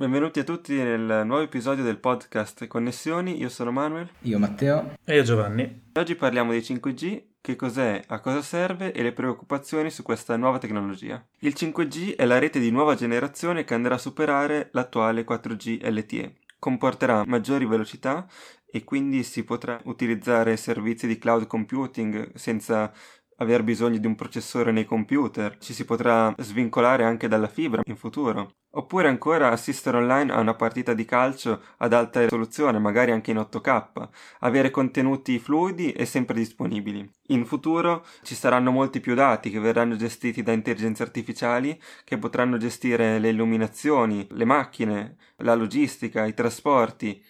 Benvenuti a tutti nel nuovo episodio del podcast Connessioni, io sono Manuel. Io Matteo. E io Giovanni. Oggi parliamo di 5G, che cos'è, a cosa serve e le preoccupazioni su questa nuova tecnologia. Il 5G è la rete di nuova generazione che andrà a superare l'attuale 4G LTE. Comporterà maggiori velocità e quindi si potrà utilizzare servizi di cloud computing senza aver bisogno di un processore nei computer, ci si potrà svincolare anche dalla fibra in futuro. Oppure ancora assistere online a una partita di calcio ad alta risoluzione, magari anche in 8K, avere contenuti fluidi e sempre disponibili. In futuro ci saranno molti più dati che verranno gestiti da intelligenze artificiali che potranno gestire le illuminazioni, le macchine, la logistica, i trasporti,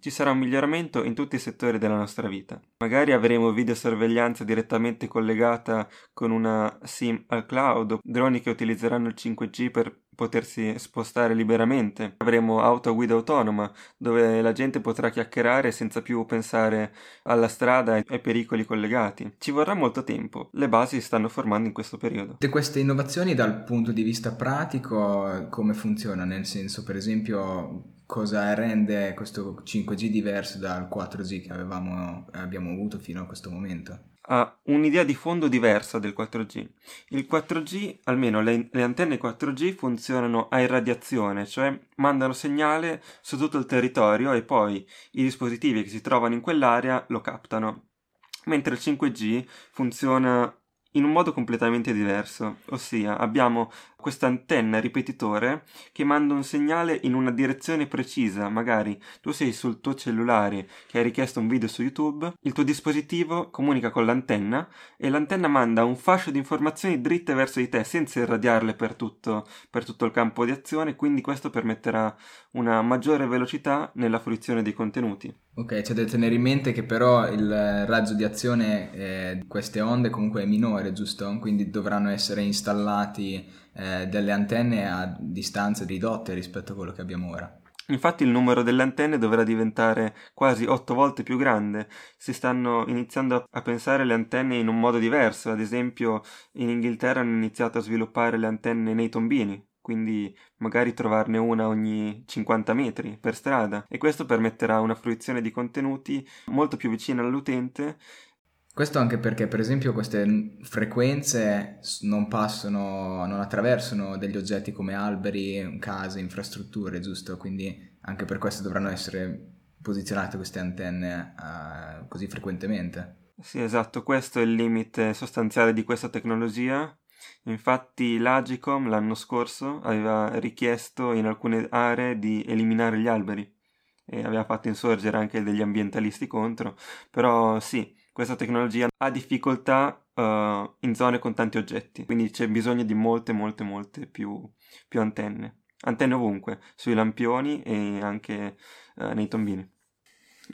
ci sarà un miglioramento in tutti i settori della nostra vita. Magari avremo videosorveglianza direttamente collegata con una SIM al cloud, droni che utilizzeranno il 5G per potersi spostare liberamente. Avremo auto a guida autonoma, dove la gente potrà chiacchierare senza più pensare alla strada e ai pericoli collegati. Ci vorrà molto tempo, le basi si stanno formando in questo periodo. Tutte queste innovazioni dal punto di vista pratico come funziona? Nel senso, per esempio, cosa rende questo 5G diverso dal 4G che avevamo, abbiamo avuto fino a questo momento? Ha un'idea di fondo diversa del 4G. Il 4G, almeno le, le, antenne 4G, funzionano a irradiazione, cioè mandano segnale su tutto il territorio e poi i dispositivi che si trovano in quell'area lo captano. Mentre il 5G funziona in un modo completamente diverso, ossia abbiamo questa antenna ripetitore che manda un segnale in una direzione precisa, magari tu sei sul tuo cellulare che hai richiesto un video su YouTube, il tuo dispositivo comunica con l'antenna e l'antenna manda un fascio di informazioni dritte verso di te senza irradiarle per tutto, per tutto il campo di azione, quindi questo permetterà una maggiore velocità nella fruizione dei contenuti. Ok, c'è da tenere in mente che però il raggio di azione eh, di queste onde comunque è minore, giusto? Quindi dovranno essere installati eh, delle antenne a distanze ridotte rispetto a quello che abbiamo ora. Infatti il numero delle antenne dovrà diventare quasi otto volte più grande. Si stanno iniziando a pensare le antenne in un modo diverso. Ad esempio, in Inghilterra hanno iniziato a sviluppare le antenne nei tombini, quindi magari trovarne una ogni 50 metri per strada. E questo permetterà una fruizione di contenuti molto più vicina all'utente questo anche perché, per esempio, queste frequenze non passano, non attraversano degli oggetti come alberi, case, infrastrutture, giusto? Quindi anche per questo dovranno essere posizionate queste antenne uh, così frequentemente. Sì, esatto, questo è il limite sostanziale di questa tecnologia. Infatti l'Agicom l'anno scorso aveva richiesto in alcune aree di eliminare gli alberi e aveva fatto insorgere anche degli ambientalisti contro, però sì, questa tecnologia ha difficoltà uh, in zone con tanti oggetti, quindi c'è bisogno di molte, molte, molte più, più antenne. Antenne ovunque, sui lampioni e anche uh, nei tombini.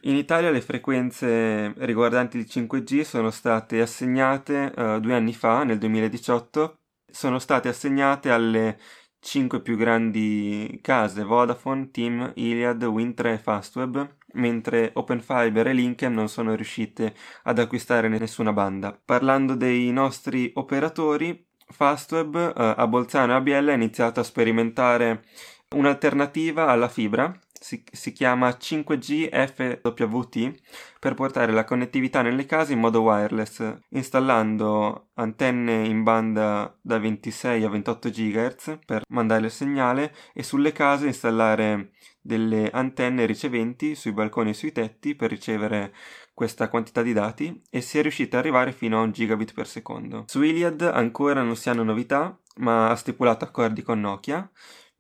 In Italia le frequenze riguardanti il 5G sono state assegnate uh, due anni fa, nel 2018, sono state assegnate alle 5 più grandi case Vodafone, Team, Iliad, Win3 e Fastweb, mentre OpenFiber e Linkem non sono riuscite ad acquistare nessuna banda. Parlando dei nostri operatori, Fastweb eh, a Bolzano e a Biella ha iniziato a sperimentare un'alternativa alla fibra si, si, chiama 5G FWT per portare la connettività nelle case in modo wireless, installando antenne in banda da 26 a 28 GHz per mandare il segnale e sulle case installare delle antenne riceventi sui balconi e sui tetti per ricevere questa quantità di dati e si è riusciti ad arrivare fino a un gigabit per secondo. Su Iliad ancora non si hanno novità, ma ha stipulato accordi con Nokia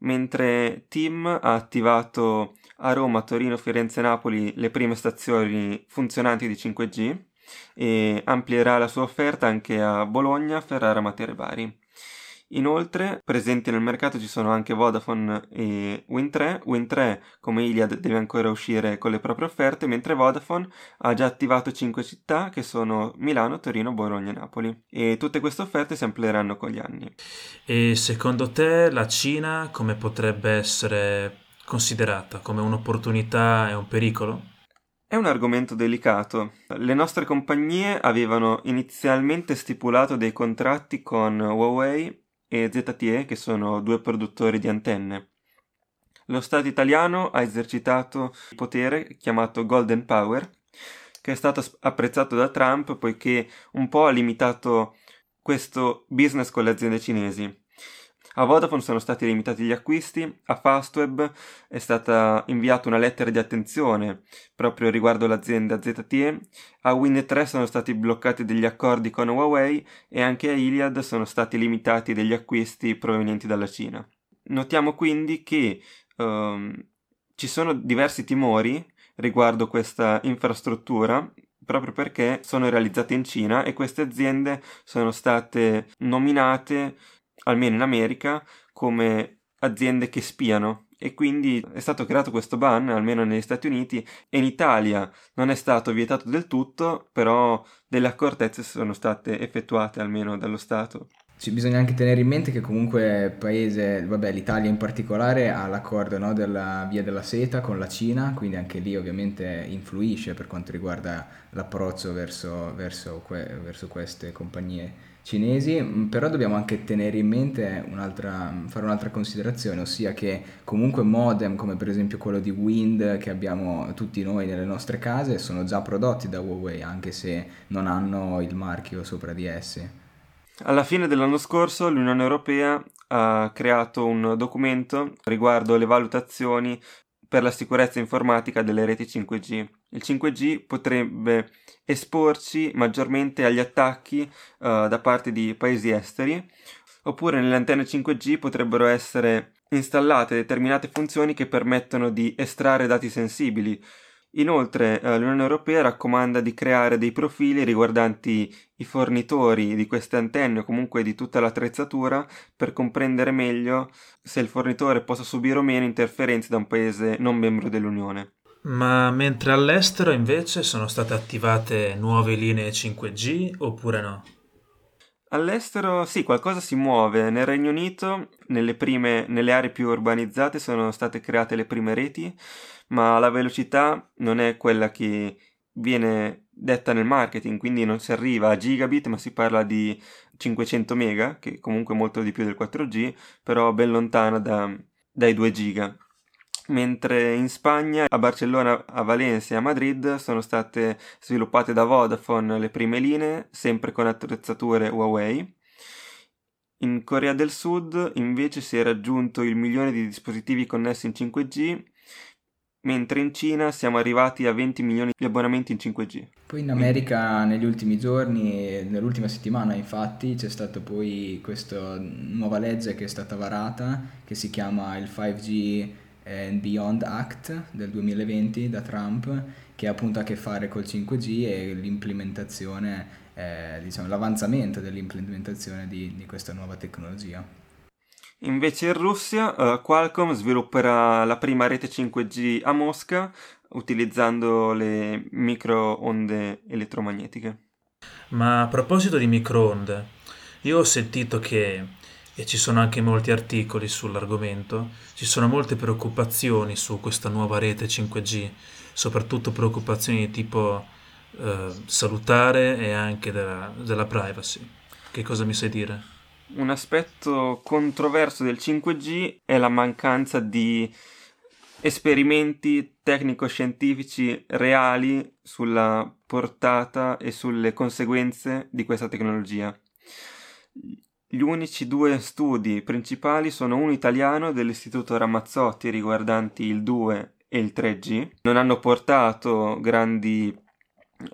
mentre Tim ha attivato a Roma, Torino, Firenze e Napoli le prime stazioni funzionanti di 5G e amplierà la sua offerta anche a Bologna, Ferrara, Matera e Bari. Inoltre, presenti nel mercato ci sono anche Vodafone e Win3. Win3, come Iliad, deve ancora uscire con le proprie offerte, mentre Vodafone ha già attivato 5 città che sono Milano, Torino, Bologna e Napoli. E tutte queste offerte si amplieranno con gli anni. E secondo te la Cina come potrebbe essere considerata? Come un'opportunità e un pericolo? È un argomento delicato. Le nostre compagnie avevano inizialmente stipulato dei contratti con Huawei e ZTE, che sono due produttori di antenne. lo Stato italiano ha esercitato il potere chiamato Golden Power, che è stato apprezzato da Trump poiché un po' ha limitato questo business con le aziende cinesi. A Vodafone sono stati limitati gli acquisti, a Fastweb è stata inviata una lettera di attenzione proprio riguardo l'azienda ZTE, a Wind3 sono stati bloccati degli accordi con Huawei e anche a Iliad sono stati limitati degli acquisti provenienti dalla Cina. Notiamo quindi che um, ci sono diversi timori riguardo questa infrastruttura proprio perché sono realizzate in Cina e queste aziende sono state nominate almeno in America, come aziende che spiano e quindi è stato creato questo ban almeno negli Stati Uniti e in Italia non è stato vietato del tutto, però delle accortezze sono state effettuate almeno dallo Stato. Ci bisogna anche tenere in mente che comunque il paese, vabbè l'Italia in particolare ha l'accordo no, della via della seta con la Cina, quindi anche lì ovviamente influisce per quanto riguarda l'approccio verso, verso, que- verso queste compagnie cinesi, mm, però dobbiamo anche tenere in mente un'altra, fare un'altra considerazione, ossia che comunque modem come per esempio quello di Wind che abbiamo tutti noi nelle nostre case sono già prodotti da Huawei anche se non hanno il marchio sopra di essi. Alla fine dell'anno scorso l'Unione Europea ha creato un documento riguardo le valutazioni per la sicurezza informatica delle reti 5G. Il 5G potrebbe esporci maggiormente agli attacchi uh, da parte di paesi esteri, oppure nelle antenne 5G potrebbero essere installate determinate funzioni che permettono di estrarre dati sensibili, Inoltre eh, l'Unione Europea raccomanda di creare dei profili riguardanti i fornitori di queste antenne o comunque di tutta l'attrezzatura per comprendere meglio se il fornitore possa subire o meno interferenze da un paese non membro dell'Unione. Ma mentre all'estero invece sono state attivate nuove linee 5G oppure no? All'estero sì, qualcosa si muove. Nel Regno Unito, nelle, prime, nelle aree più urbanizzate, sono state create le prime reti ma la velocità non è quella che viene detta nel marketing, quindi non si arriva a gigabit, ma si parla di 500 mega, che comunque è molto di più del 4G, però ben lontana da, dai 2 giga. Mentre in Spagna, a Barcellona, a Valencia e a Madrid sono state sviluppate da Vodafone le prime linee, sempre con attrezzature Huawei. In Corea del Sud invece si è raggiunto il milione di dispositivi connessi in 5G mentre in Cina siamo arrivati a 20 milioni di abbonamenti in 5G. Poi in America negli ultimi giorni, nell'ultima settimana infatti, c'è stata poi questa nuova legge che è stata varata che si chiama il 5G and Beyond Act del 2020 da Trump che ha appunto a che fare col 5G e l'implementazione, eh, diciamo l'avanzamento dell'implementazione di, di questa nuova tecnologia. Invece in Russia uh, Qualcomm svilupperà la prima rete 5G a Mosca utilizzando le microonde elettromagnetiche. Ma a proposito di microonde, io ho sentito che, e ci sono anche molti articoli sull'argomento, ci sono molte preoccupazioni su questa nuova rete 5G, soprattutto preoccupazioni di tipo eh, salutare e anche della, della privacy. Che cosa mi sai dire? un aspetto controverso del 5G è la mancanza di esperimenti tecnico-scientifici reali sulla portata e sulle conseguenze di questa tecnologia. Gli unici due studi principali sono uno italiano dell'Istituto Ramazzotti riguardanti il 2 e il 3G. Non hanno portato grandi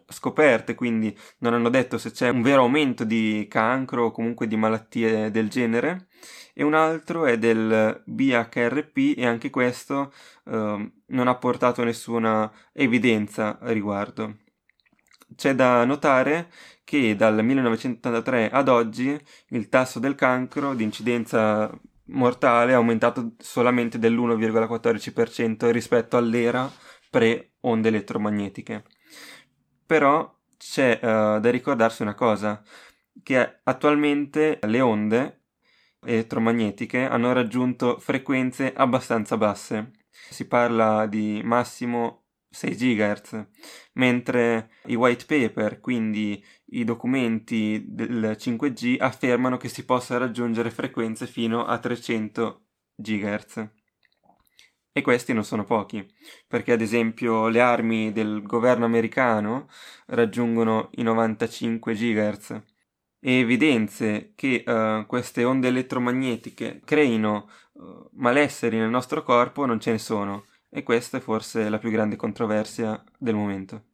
scoperte, quindi non hanno detto se c'è un vero aumento di cancro o comunque di malattie del genere, e un altro è del BHRP e anche questo eh, non ha portato nessuna evidenza a riguardo. C'è da notare che dal 1983 ad oggi il tasso del cancro di incidenza mortale è aumentato solamente dell'1,14% rispetto all'era pre-onde elettromagnetiche però c'è uh, da ricordarsi una cosa, che attualmente le onde elettromagnetiche hanno raggiunto frequenze abbastanza basse. Si parla di massimo 6 GHz, mentre i white paper, quindi i documenti del 5G, affermano che si possa raggiungere frequenze fino a 300 GHz. E questi non sono pochi, perché ad esempio le armi del governo americano raggiungono i 95 GHz e evidenze che uh, queste onde elettromagnetiche creino uh, malesseri nel nostro corpo non ce ne sono e questa è forse la più grande controversia del momento.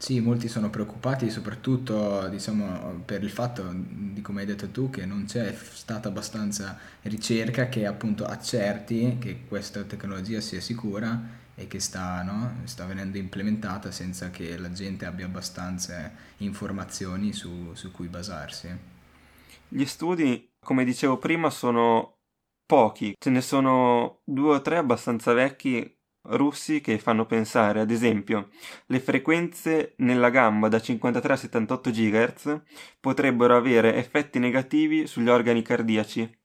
Sì, molti sono preoccupati soprattutto diciamo, per il fatto, di come hai detto tu, che non c'è stata abbastanza ricerca che appunto accerti che questa tecnologia sia sicura e che sta, no? sta venendo implementata senza che la gente abbia abbastanza informazioni su, su cui basarsi. Gli studi, come dicevo prima, sono pochi, ce ne sono due o tre abbastanza vecchi russi che fanno pensare, ad esempio, le frequenze nella gamba da 53 a 78 GHz potrebbero avere effetti negativi sugli organi cardiaci.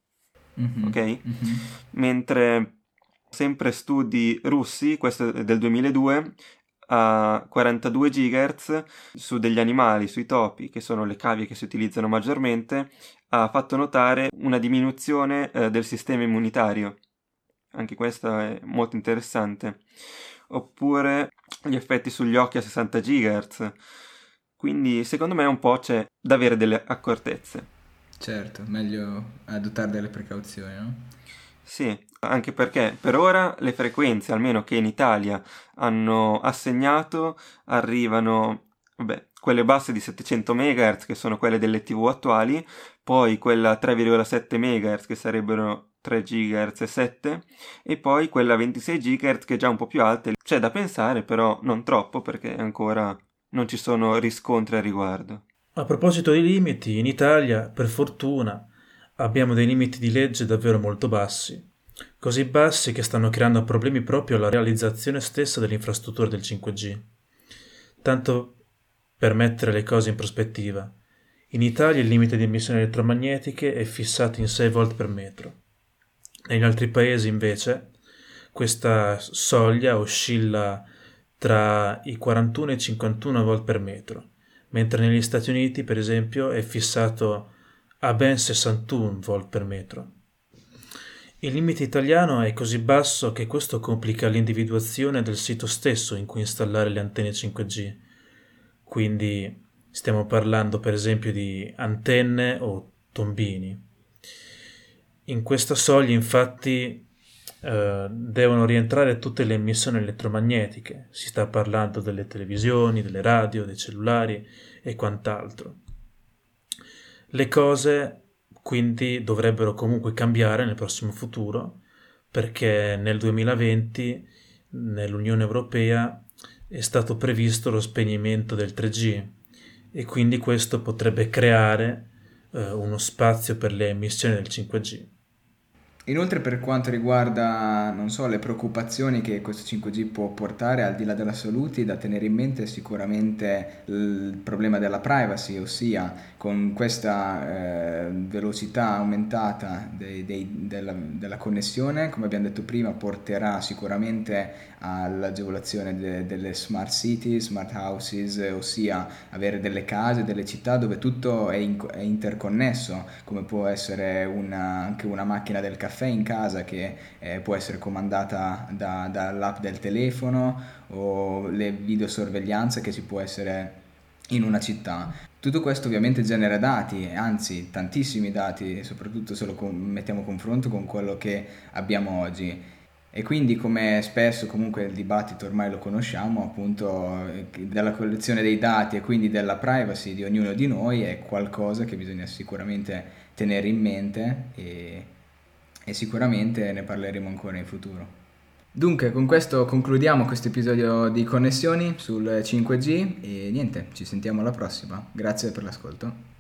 Mm-hmm. Ok? Mm-hmm. Mentre sempre studi russi, questo è del 2002, a 42 GHz su degli animali, sui topi, che sono le cavie che si utilizzano maggiormente, ha fatto notare una diminuzione eh, del sistema immunitario anche questo è molto interessante. Oppure gli effetti sugli occhi a 60 GHz. Quindi secondo me un po' c'è da avere delle accortezze. Certo, meglio adottare delle precauzioni, no? Sì, anche perché per ora le frequenze, almeno che in Italia hanno assegnato, arrivano, vabbè, quelle basse di 700 MHz che sono quelle delle TV attuali, poi quella 3,7 MHz che sarebbero 3 GHz e 7 e poi quella 26 GHz che è già un po' più alta. C'è da pensare però non troppo perché ancora non ci sono riscontri a riguardo. A proposito dei limiti, in Italia, per fortuna, abbiamo dei limiti di legge davvero molto bassi, così bassi che stanno creando problemi proprio alla realizzazione stessa dell'infrastruttura del 5G. Tanto per mettere le cose in prospettiva, in Italia il limite di emissioni elettromagnetiche è fissato in 6 volt per metro. Negli altri paesi invece questa soglia oscilla tra i 41 e i 51 volt per metro, mentre negli Stati Uniti, per esempio, è fissato a ben 61 volt per metro. Il limite italiano è così basso che questo complica l'individuazione del sito stesso in cui installare le antenne 5G. Quindi stiamo parlando per esempio di antenne o tombini. In questa soglia infatti eh, devono rientrare tutte le emissioni elettromagnetiche, si sta parlando delle televisioni, delle radio, dei cellulari e quant'altro. Le cose quindi dovrebbero comunque cambiare nel prossimo futuro perché nel 2020 nell'Unione Europea è stato previsto lo spegnimento del 3G e quindi questo potrebbe creare eh, uno spazio per le emissioni del 5G. Inoltre per quanto riguarda, non so, le preoccupazioni che questo 5G può portare al di là della salute, da tenere in mente sicuramente il problema della privacy, ossia con questa eh, velocità aumentata dei, dei, della, della, connessione, come abbiamo detto prima, porterà sicuramente all'agevolazione de, delle smart cities, smart houses, ossia avere delle case, delle città dove tutto è, in, è interconnesso, come può essere una, anche una macchina del caffè caffè in casa che eh, può essere comandata da, dall'app del telefono o le videosorveglianze che ci può essere in una città. Tutto questo ovviamente genera dati, anzi tantissimi dati, soprattutto se lo com- mettiamo a confronto con quello che abbiamo oggi. E quindi come spesso comunque il dibattito ormai lo conosciamo, appunto della collezione dei dati e quindi della privacy di ognuno di noi è qualcosa che bisogna sicuramente tenere in mente e e sicuramente ne parleremo ancora in futuro. Dunque, con questo concludiamo questo episodio di Connessioni sul 5G e niente, ci sentiamo alla prossima. Grazie per l'ascolto.